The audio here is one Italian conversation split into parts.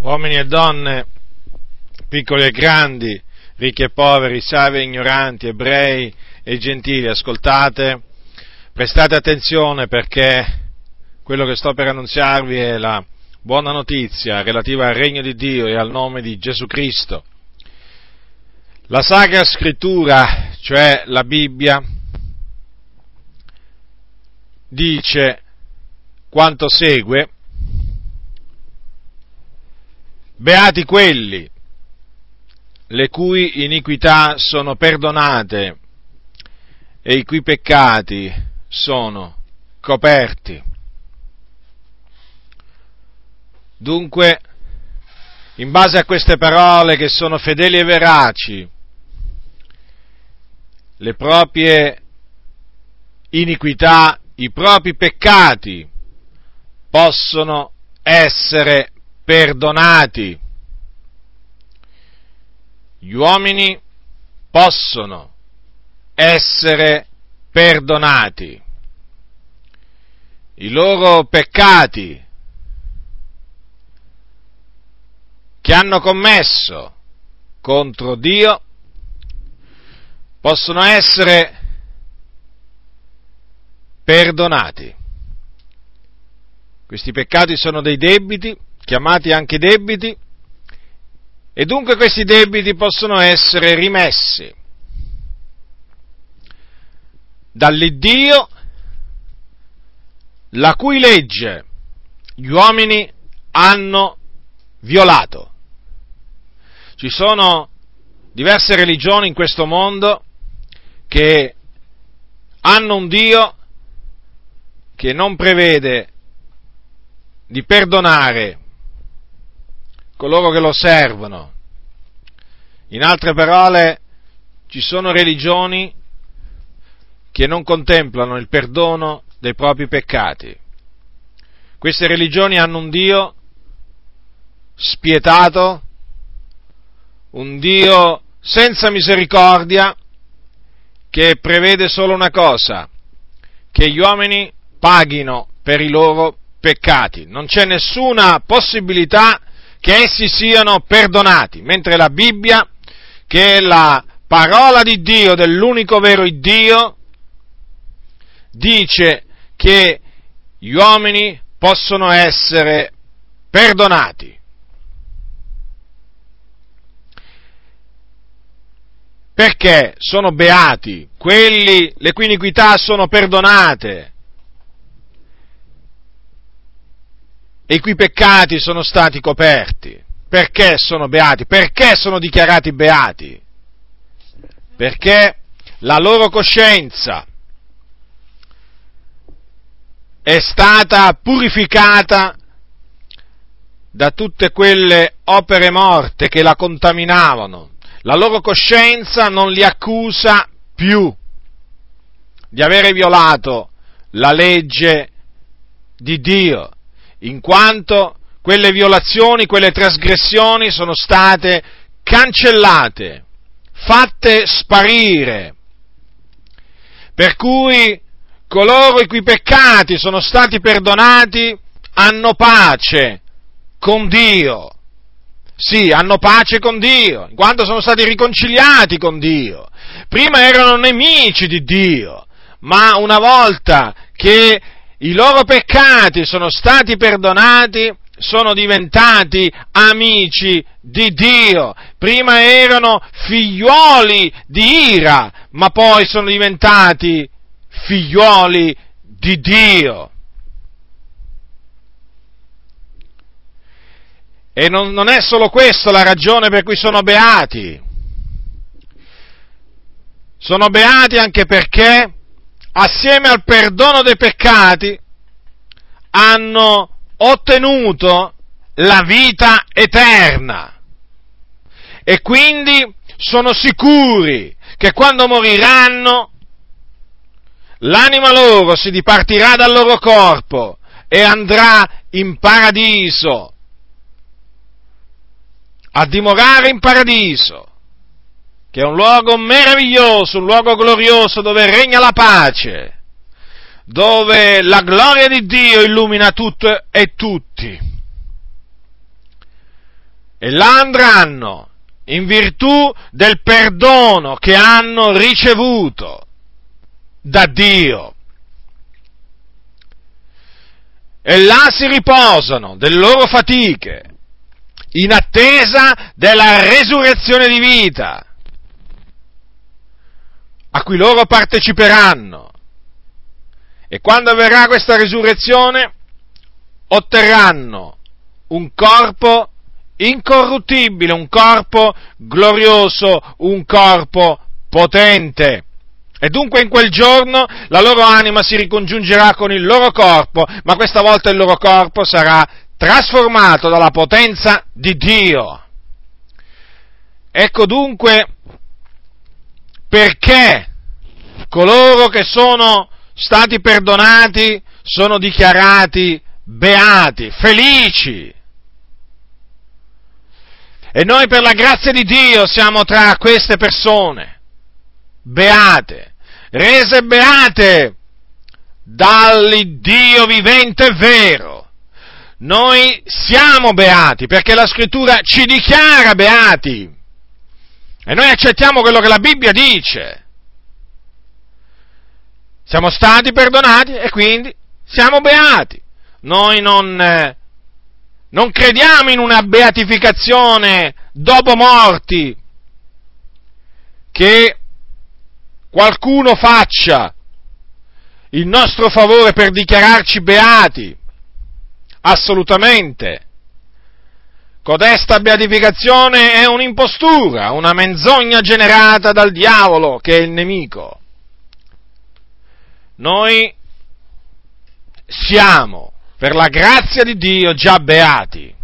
uomini e donne, piccoli e grandi, ricchi e poveri, savi e ignoranti, ebrei e gentili, ascoltate, prestate attenzione perché quello che sto per annunziarvi è la buona notizia relativa al regno di Dio e al nome di Gesù Cristo. La Sacra Scrittura, cioè la Bibbia, dice quanto segue, beati quelli le cui iniquità sono perdonate e i cui peccati sono coperti. Dunque, in base a queste parole che sono fedeli e veraci, le proprie iniquità, i propri peccati possono essere perdonati. Gli uomini possono essere perdonati. I loro peccati che hanno commesso contro Dio possono essere perdonati. Questi peccati sono dei debiti, chiamati anche debiti, e dunque questi debiti possono essere rimessi dall'Iddio la cui legge gli uomini hanno violato. Ci sono diverse religioni in questo mondo che hanno un Dio che non prevede di perdonare coloro che lo servono. In altre parole, ci sono religioni che non contemplano il perdono dei propri peccati. Queste religioni hanno un Dio spietato, un Dio senza misericordia, che prevede solo una cosa, che gli uomini paghino per i loro peccati. Non c'è nessuna possibilità che essi siano perdonati, mentre la Bibbia, che è la parola di Dio, dell'unico vero Dio, dice che gli uomini possono essere perdonati. Perché sono beati quelli le cui iniquità sono perdonate i cui peccati sono stati coperti. Perché sono beati? Perché sono dichiarati beati? Perché la loro coscienza è stata purificata da tutte quelle opere morte che la contaminavano. La loro coscienza non li accusa più di avere violato la legge di Dio in quanto quelle violazioni, quelle trasgressioni sono state cancellate, fatte sparire. Per cui coloro i cui peccati sono stati perdonati hanno pace con Dio. Sì, hanno pace con Dio, in quanto sono stati riconciliati con Dio. Prima erano nemici di Dio, ma una volta che i loro peccati sono stati perdonati, sono diventati amici di Dio. Prima erano figliuoli di ira, ma poi sono diventati figliuoli di Dio. E non, non è solo questa la ragione per cui sono beati. Sono beati anche perché assieme al perdono dei peccati, hanno ottenuto la vita eterna. E quindi sono sicuri che quando moriranno, l'anima loro si dipartirà dal loro corpo e andrà in paradiso, a dimorare in paradiso che è un luogo meraviglioso, un luogo glorioso dove regna la pace, dove la gloria di Dio illumina tutto e tutti. e là andranno in virtù del perdono che hanno ricevuto da Dio. E là si riposano delle loro fatiche in attesa della resurrezione di vita a cui loro parteciperanno. E quando avverrà questa risurrezione otterranno un corpo incorruttibile, un corpo glorioso, un corpo potente. E dunque in quel giorno la loro anima si ricongiungerà con il loro corpo, ma questa volta il loro corpo sarà trasformato dalla potenza di Dio. Ecco dunque perché coloro che sono stati perdonati sono dichiarati beati, felici. E noi per la grazia di Dio siamo tra queste persone, beate, rese beate dall'Iddio vivente e vero. Noi siamo beati perché la scrittura ci dichiara beati. E noi accettiamo quello che la Bibbia dice. Siamo stati perdonati e quindi siamo beati. Noi non, eh, non crediamo in una beatificazione dopo morti che qualcuno faccia il nostro favore per dichiararci beati. Assolutamente. Codesta beatificazione è un'impostura, una menzogna generata dal diavolo che è il nemico. Noi siamo, per la grazia di Dio, già beati.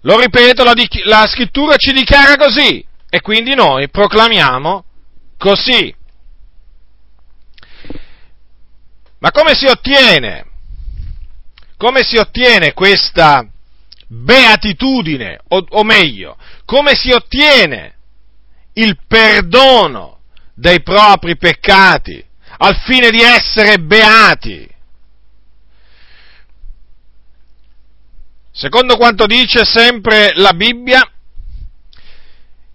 Lo ripeto, la, la scrittura ci dichiara così e quindi noi proclamiamo così. Ma come si ottiene? Come si ottiene questa beatitudine, o, o meglio, come si ottiene il perdono dei propri peccati al fine di essere beati. Secondo quanto dice sempre la Bibbia,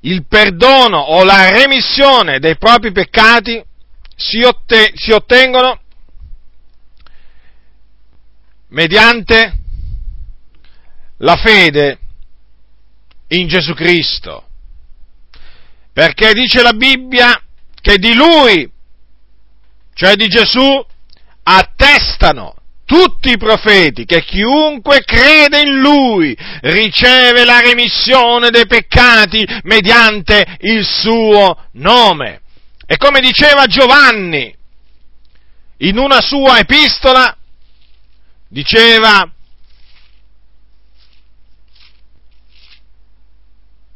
il perdono o la remissione dei propri peccati si, otte- si ottengono mediante la fede in Gesù Cristo. Perché dice la Bibbia che di Lui, cioè di Gesù, attestano tutti i profeti che chiunque crede in Lui riceve la remissione dei peccati mediante il suo nome. E come diceva Giovanni in una sua epistola, diceva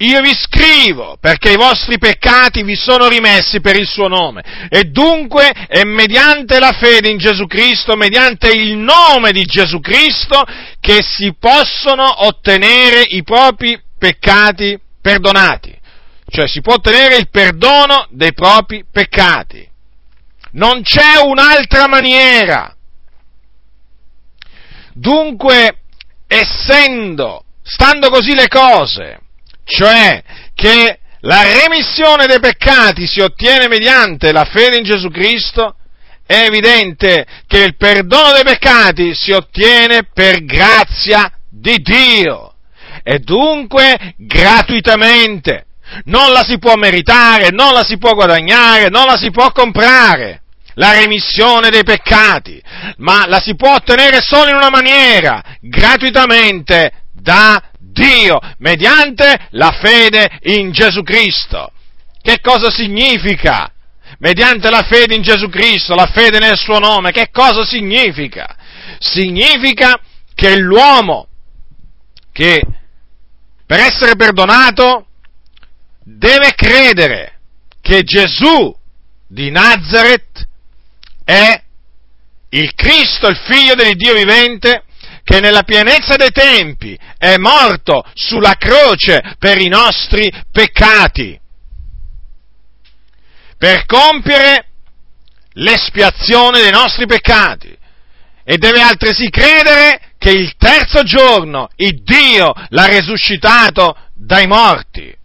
Io vi scrivo perché i vostri peccati vi sono rimessi per il suo nome. E dunque è mediante la fede in Gesù Cristo, mediante il nome di Gesù Cristo, che si possono ottenere i propri peccati perdonati. Cioè si può ottenere il perdono dei propri peccati. Non c'è un'altra maniera. Dunque, essendo, stando così le cose, cioè che la remissione dei peccati si ottiene mediante la fede in Gesù Cristo, è evidente che il perdono dei peccati si ottiene per grazia di Dio e dunque gratuitamente. Non la si può meritare, non la si può guadagnare, non la si può comprare, la remissione dei peccati, ma la si può ottenere solo in una maniera, gratuitamente da Dio mediante la fede in Gesù Cristo. Che cosa significa? Mediante la fede in Gesù Cristo, la fede nel suo nome, che cosa significa? Significa che l'uomo che per essere perdonato deve credere che Gesù di Nazareth è il Cristo, il figlio del Dio vivente, che nella pienezza dei tempi è morto sulla croce per i nostri peccati, per compiere l'espiazione dei nostri peccati e deve altresì credere che il terzo giorno il Dio l'ha resuscitato dai morti.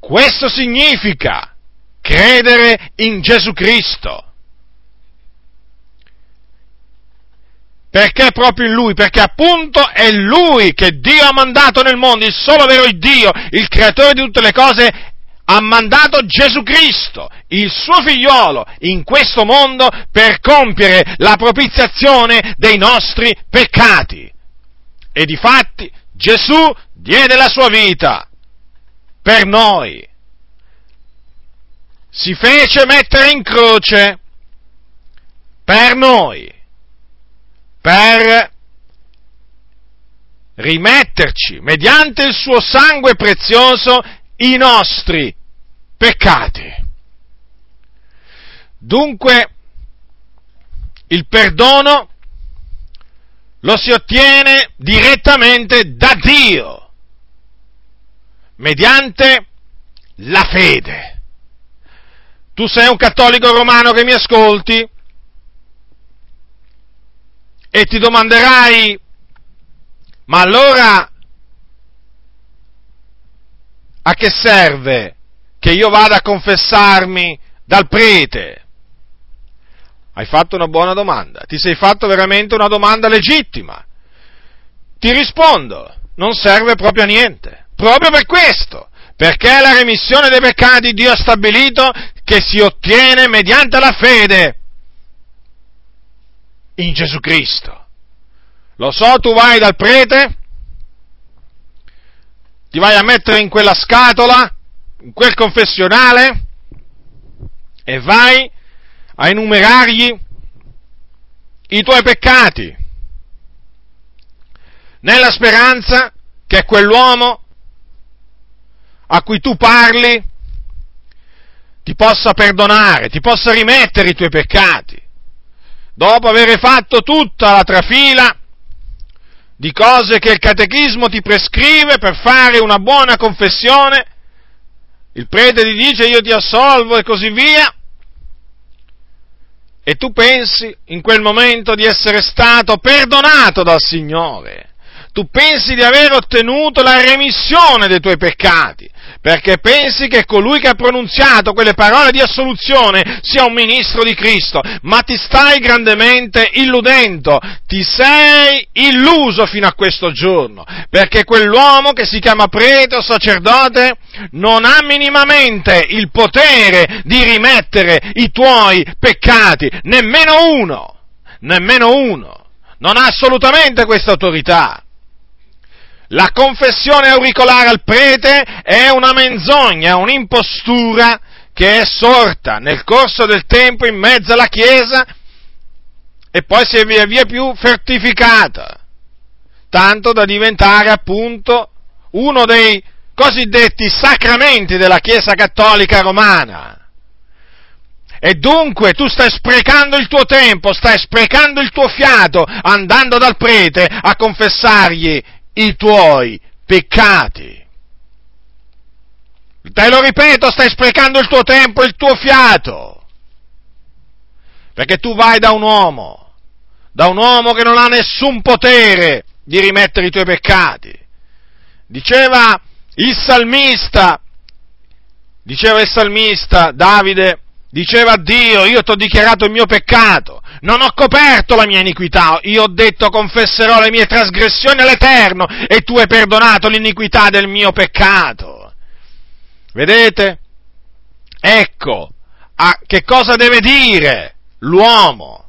Questo significa credere in Gesù Cristo. Perché proprio in Lui? Perché appunto è Lui che Dio ha mandato nel mondo, il solo vero Dio, il creatore di tutte le cose, ha mandato Gesù Cristo, il suo figliolo, in questo mondo per compiere la propiziazione dei nostri peccati. E di fatti Gesù diede la sua vita per noi. Si fece mettere in croce per noi, per rimetterci mediante il suo sangue prezioso i nostri peccati. Dunque, il perdono lo si ottiene direttamente da Dio, mediante la fede. Tu sei un cattolico romano che mi ascolti e ti domanderai, ma allora a che serve che io vada a confessarmi dal prete? Hai fatto una buona domanda, ti sei fatto veramente una domanda legittima. Ti rispondo, non serve proprio a niente, proprio per questo, perché la remissione dei peccati Dio ha stabilito che si ottiene mediante la fede in Gesù Cristo. Lo so, tu vai dal prete, ti vai a mettere in quella scatola, in quel confessionale, e vai a enumerargli i tuoi peccati, nella speranza che quell'uomo a cui tu parli ti possa perdonare, ti possa rimettere i tuoi peccati, dopo aver fatto tutta la trafila di cose che il catechismo ti prescrive per fare una buona confessione, il prete ti dice io ti assolvo e così via, e tu pensi in quel momento di essere stato perdonato dal Signore, tu pensi di aver ottenuto la remissione dei tuoi peccati, perché pensi che colui che ha pronunziato quelle parole di assoluzione sia un ministro di Cristo, ma ti stai grandemente illudendo, ti sei illuso fino a questo giorno, perché quell'uomo che si chiama prete o sacerdote non ha minimamente il potere di rimettere i tuoi peccati, nemmeno uno, nemmeno uno, non ha assolutamente questa autorità. La confessione auricolare al prete è una menzogna, un'impostura che è sorta nel corso del tempo in mezzo alla Chiesa e poi si è via via più fortificata, tanto da diventare appunto uno dei cosiddetti sacramenti della Chiesa cattolica romana. E dunque tu stai sprecando il tuo tempo, stai sprecando il tuo fiato andando dal prete a confessargli i tuoi peccati. Te lo ripeto, stai sprecando il tuo tempo e il tuo fiato. Perché tu vai da un uomo, da un uomo che non ha nessun potere di rimettere i tuoi peccati. Diceva il salmista, diceva il salmista Davide, diceva a Dio, io ti ho dichiarato il mio peccato non ho coperto la mia iniquità, io ho detto confesserò le mie trasgressioni all'Eterno e tu hai perdonato l'iniquità del mio peccato. Vedete? Ecco, a che cosa deve dire l'uomo?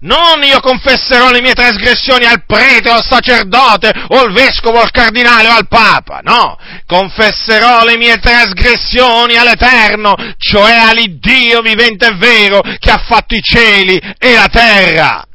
Non io confesserò le mie trasgressioni al prete o al sacerdote o al vescovo o al cardinale o al papa, no, confesserò le mie trasgressioni all'Eterno, cioè all'Iddio vivente e vero che ha fatto i cieli e la terra.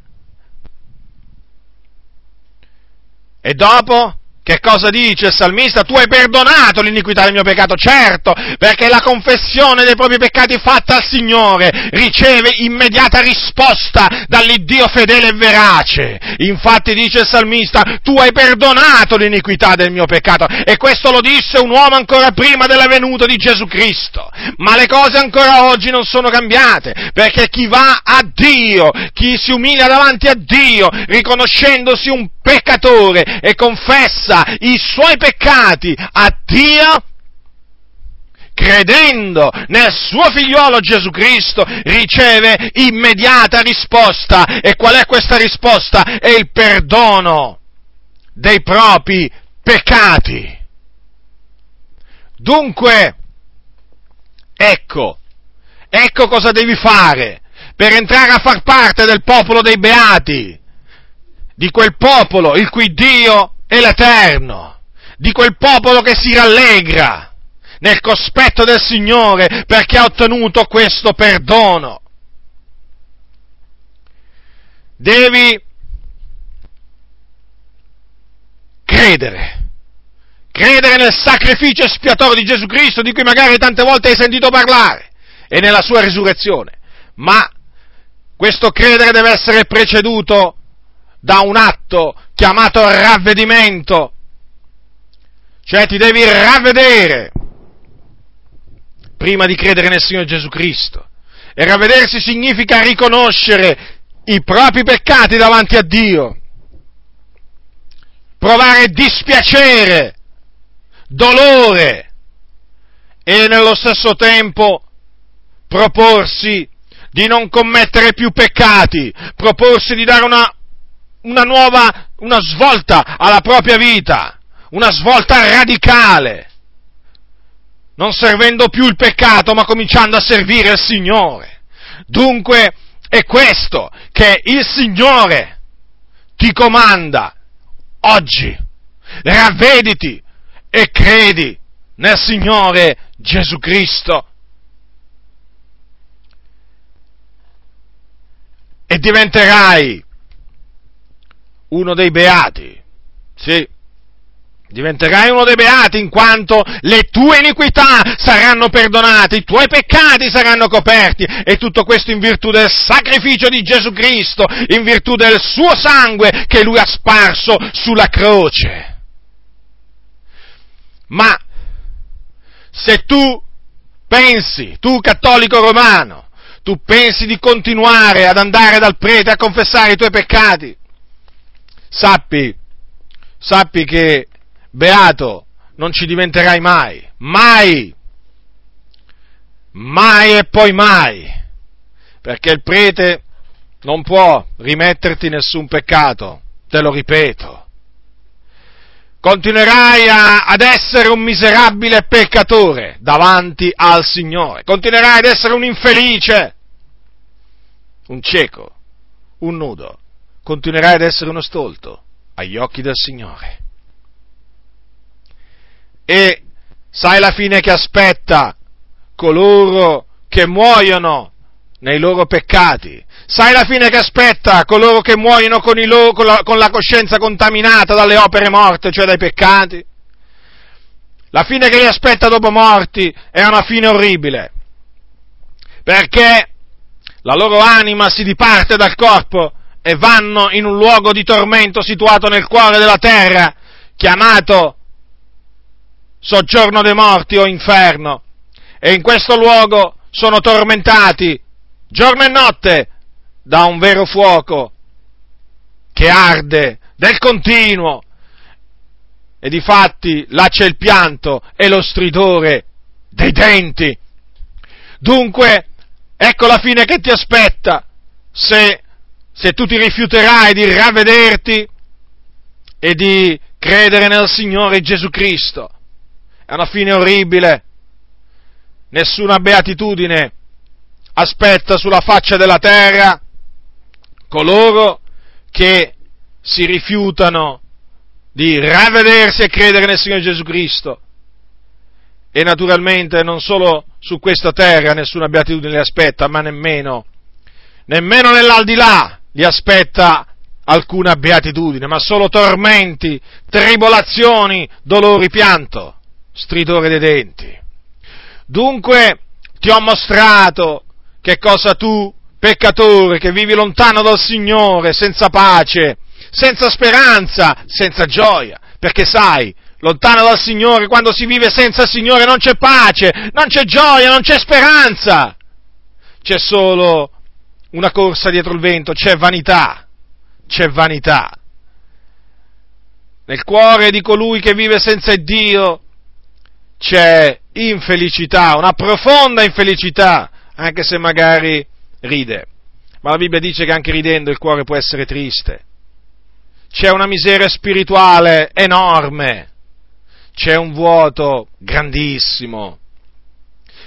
E dopo che cosa dice il salmista? Tu hai perdonato l'iniquità del mio peccato, certo, perché la confessione dei propri peccati fatta al Signore riceve immediata risposta dall'Iddio fedele e verace. Infatti dice il salmista, tu hai perdonato l'iniquità del mio peccato. E questo lo disse un uomo ancora prima della venuta di Gesù Cristo. Ma le cose ancora oggi non sono cambiate, perché chi va a Dio, chi si umilia davanti a Dio, riconoscendosi un peccatore e confessa i suoi peccati a Dio, credendo nel suo figliolo Gesù Cristo, riceve immediata risposta. E qual è questa risposta? È il perdono dei propri peccati. Dunque, ecco, ecco cosa devi fare per entrare a far parte del popolo dei beati di quel popolo il cui Dio è l'Eterno, di quel popolo che si rallegra nel cospetto del Signore perché ha ottenuto questo perdono. Devi credere, credere nel sacrificio espiatorio di Gesù Cristo di cui magari tante volte hai sentito parlare e nella sua risurrezione, ma questo credere deve essere preceduto da un atto chiamato ravvedimento, cioè ti devi ravvedere prima di credere nel Signore Gesù Cristo. E ravvedersi significa riconoscere i propri peccati davanti a Dio, provare dispiacere, dolore e nello stesso tempo proporsi di non commettere più peccati, proporsi di dare una una nuova, una svolta alla propria vita, una svolta radicale, non servendo più il peccato, ma cominciando a servire il Signore. Dunque è questo che il Signore ti comanda oggi. Ravvediti e credi nel Signore Gesù Cristo. E diventerai uno dei beati. Sì, diventerai uno dei beati in quanto le tue iniquità saranno perdonate, i tuoi peccati saranno coperti e tutto questo in virtù del sacrificio di Gesù Cristo, in virtù del suo sangue che lui ha sparso sulla croce. Ma se tu pensi, tu cattolico romano, tu pensi di continuare ad andare dal prete a confessare i tuoi peccati, sappi, sappi che beato non ci diventerai mai, mai, mai e poi mai, perché il prete non può rimetterti nessun peccato, te lo ripeto. Continuerai a, ad essere un miserabile peccatore davanti al Signore, continuerai ad essere un infelice, un cieco, un nudo, continuerai ad essere uno stolto agli occhi del Signore. E sai la fine che aspetta coloro che muoiono nei loro peccati. Sai la fine che aspetta coloro che muoiono con, loro, con, la, con la coscienza contaminata dalle opere morte, cioè dai peccati? La fine che li aspetta dopo morti è una fine orribile, perché la loro anima si diparte dal corpo e vanno in un luogo di tormento situato nel cuore della terra, chiamato soggiorno dei morti o inferno, e in questo luogo sono tormentati giorno e notte da un vero fuoco che arde del continuo, e difatti là c'è il pianto e lo stridore dei denti. Dunque, ecco la fine che ti aspetta se se tu ti rifiuterai di ravvederti e di credere nel Signore Gesù Cristo. È una fine orribile. Nessuna beatitudine aspetta sulla faccia della terra coloro che si rifiutano di ravvedersi e credere nel Signore Gesù Cristo. E naturalmente non solo su questa terra nessuna beatitudine li aspetta, ma nemmeno, nemmeno nell'aldilà li aspetta alcuna beatitudine, ma solo tormenti, tribolazioni, dolori, pianto, stridore dei denti. Dunque ti ho mostrato che cosa tu, peccatore, che vivi lontano dal Signore, senza pace, senza speranza, senza gioia, perché sai, lontano dal Signore, quando si vive senza Signore non c'è pace, non c'è gioia, non c'è speranza, c'è solo una corsa dietro il vento, c'è vanità, c'è vanità. Nel cuore di colui che vive senza Dio c'è infelicità, una profonda infelicità, anche se magari ride. Ma la Bibbia dice che anche ridendo il cuore può essere triste. C'è una miseria spirituale enorme, c'è un vuoto grandissimo,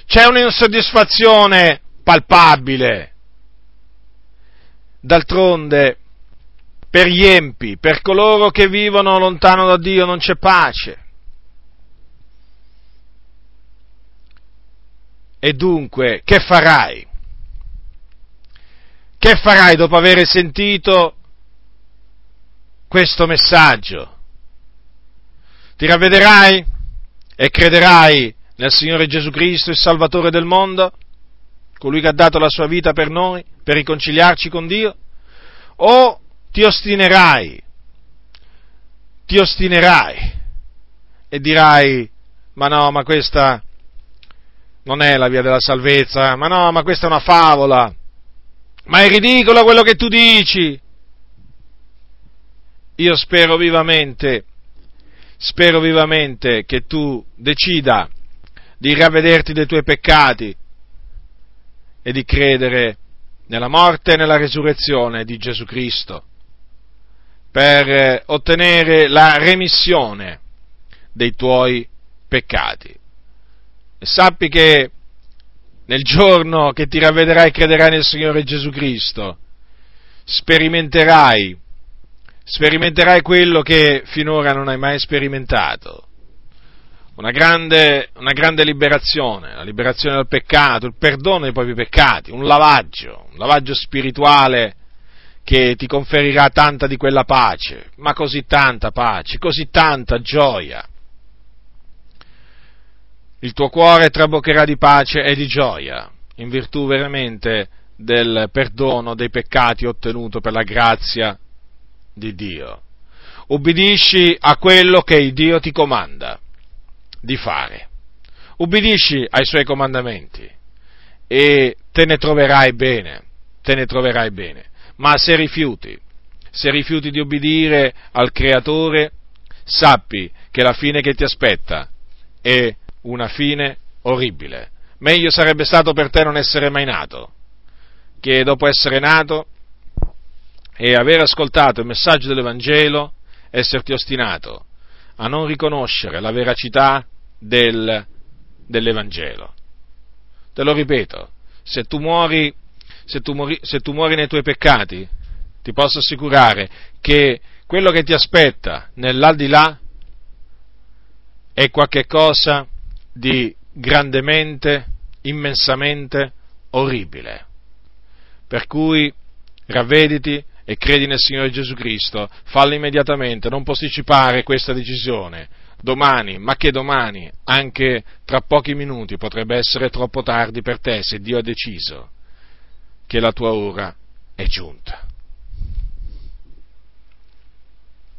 c'è un'insoddisfazione palpabile. D'altronde, per gli empi, per coloro che vivono lontano da Dio non c'è pace. E dunque, che farai? Che farai dopo aver sentito questo messaggio? Ti ravvederai e crederai nel Signore Gesù Cristo, il Salvatore del mondo, colui che ha dato la sua vita per noi, per riconciliarci con Dio? O ti ostinerai, ti ostinerai e dirai, ma no, ma questa non è la via della salvezza, ma no, ma questa è una favola, ma è ridicolo quello che tu dici. Io spero vivamente, spero vivamente che tu decida di ravvederti dei tuoi peccati e di credere nella morte e nella resurrezione di Gesù Cristo per ottenere la remissione dei tuoi peccati. E sappi che nel giorno che ti ravvederai e crederai nel Signore Gesù Cristo, sperimenterai, sperimenterai quello che finora non hai mai sperimentato. Una grande, una grande liberazione, la liberazione dal peccato, il perdono dei propri peccati, un lavaggio, un lavaggio spirituale che ti conferirà tanta di quella pace, ma così tanta pace, così tanta gioia il tuo cuore traboccherà di pace e di gioia, in virtù veramente del perdono dei peccati ottenuto per la grazia di Dio. Ubbidisci a quello che Dio ti comanda di fare. Ubbidisci ai suoi comandamenti e te ne troverai bene, te ne troverai bene. Ma se rifiuti, se rifiuti di obbedire al Creatore, sappi che la fine che ti aspetta è una fine orribile. Meglio sarebbe stato per te non essere mai nato, che dopo essere nato e aver ascoltato il messaggio dell'Evangelo, esserti ostinato a non riconoscere la veracità del, dell'Evangelo. Te lo ripeto, se tu, muori, se, tu muori, se tu muori nei tuoi peccati, ti posso assicurare che quello che ti aspetta nell'aldilà è qualche cosa di grandemente, immensamente orribile. Per cui ravvediti e credi nel Signore Gesù Cristo, fallo immediatamente, non posticipare questa decisione. Domani, ma che domani, anche tra pochi minuti potrebbe essere troppo tardi per te se Dio ha deciso che la tua ora è giunta.